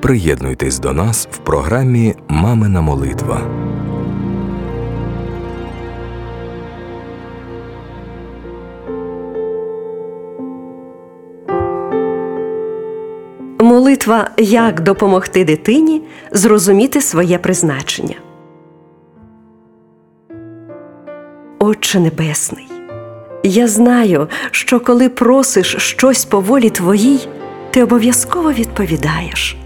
Приєднуйтесь до нас в програмі Мамина молитва. Молитва Як допомогти дитині зрозуміти своє призначення. Отче Небесний, я знаю, що коли просиш щось по волі твоїй, ти обов'язково відповідаєш.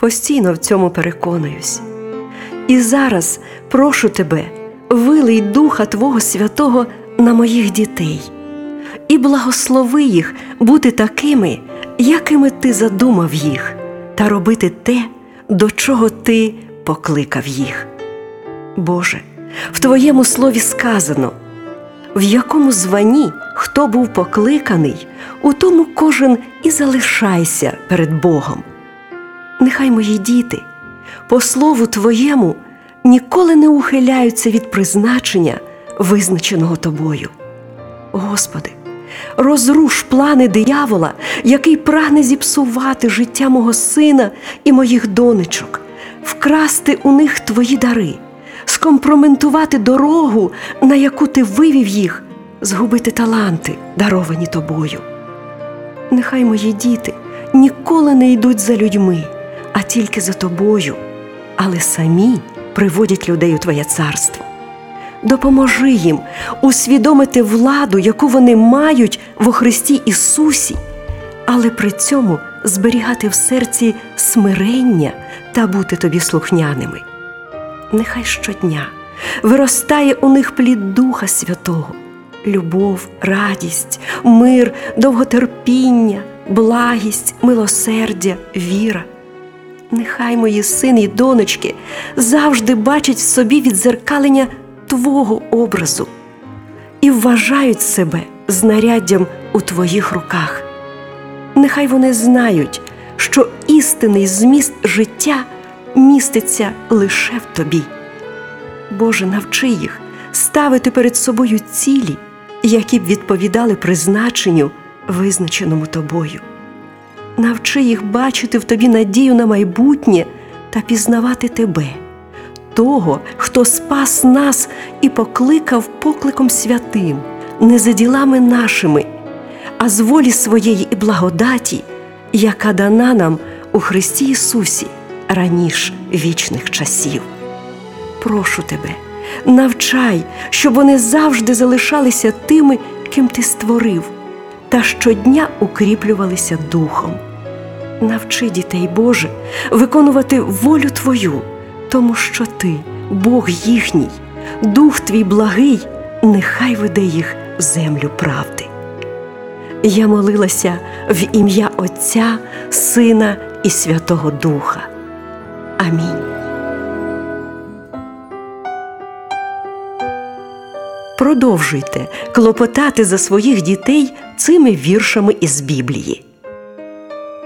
Постійно в цьому переконуюсь. І зараз прошу тебе, вилий Духа Твого Святого на моїх дітей і благослови їх бути такими, якими ти задумав їх, та робити те, до чого ти покликав їх. Боже, в Твоєму слові сказано, в якому званні хто був покликаний, у тому кожен і залишайся перед Богом. Нехай мої діти, по слову Твоєму, ніколи не ухиляються від призначення, визначеного Тобою. Господи, розруш плани диявола, який прагне зіпсувати життя мого сина і моїх донечок, вкрасти у них твої дари, скомпроментувати дорогу, на яку ти вивів їх, згубити таланти, даровані тобою. Нехай мої діти ніколи не йдуть за людьми, а тільки за тобою, але самі приводять людей у Твоє царство. Допоможи їм усвідомити владу, яку вони мають во Христі Ісусі, але при цьому зберігати в серці смирення та бути тобі слухняними. Нехай щодня виростає у них плід Духа Святого, любов, радість, мир, довготерпіння, благість, милосердя, віра. Нехай мої сини і донечки завжди бачать в собі відзеркалення Твого образу і вважають себе знаряддям у Твоїх руках. Нехай вони знають, що істинний зміст життя міститься лише в Тобі. Боже, навчи їх ставити перед собою цілі, які б відповідали призначенню, визначеному Тобою. Навчи їх бачити в Тобі надію на майбутнє та пізнавати Тебе того, хто спас нас і покликав покликом святим, не за ділами нашими, а з волі своєї і благодаті, яка дана нам у Христі Ісусі раніше вічних часів. Прошу тебе, навчай, щоб вони завжди залишалися тими, ким ти створив, та щодня укріплювалися духом. Навчи дітей Боже виконувати волю Твою тому що ти, Бог їхній, Дух твій благий, нехай веде їх в землю правди. Я молилася в ім'я Отця, Сина і Святого Духа. Амінь. Продовжуйте клопотати за своїх дітей цими віршами із Біблії.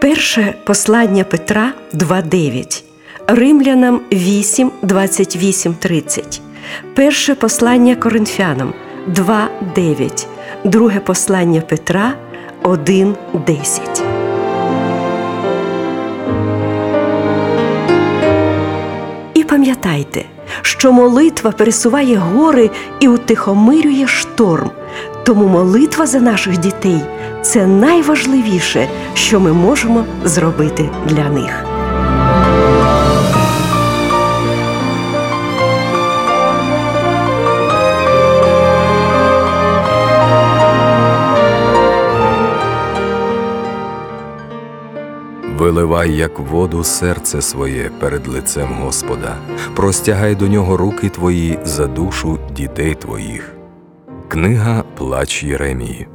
Перше послання Петра 2.9 Римлянам 8, 28, 30, перше послання Коринфянам 2, 9, друге послання Петра 1, 10. І пам'ятайте, що молитва пересуває гори і утихомирює шторм. Тому молитва за наших дітей це найважливіше, що ми можемо зробити для них. Виливай, як воду, серце своє перед лицем Господа, простягай до нього руки твої за душу дітей твоїх. Книга Плач Єремії.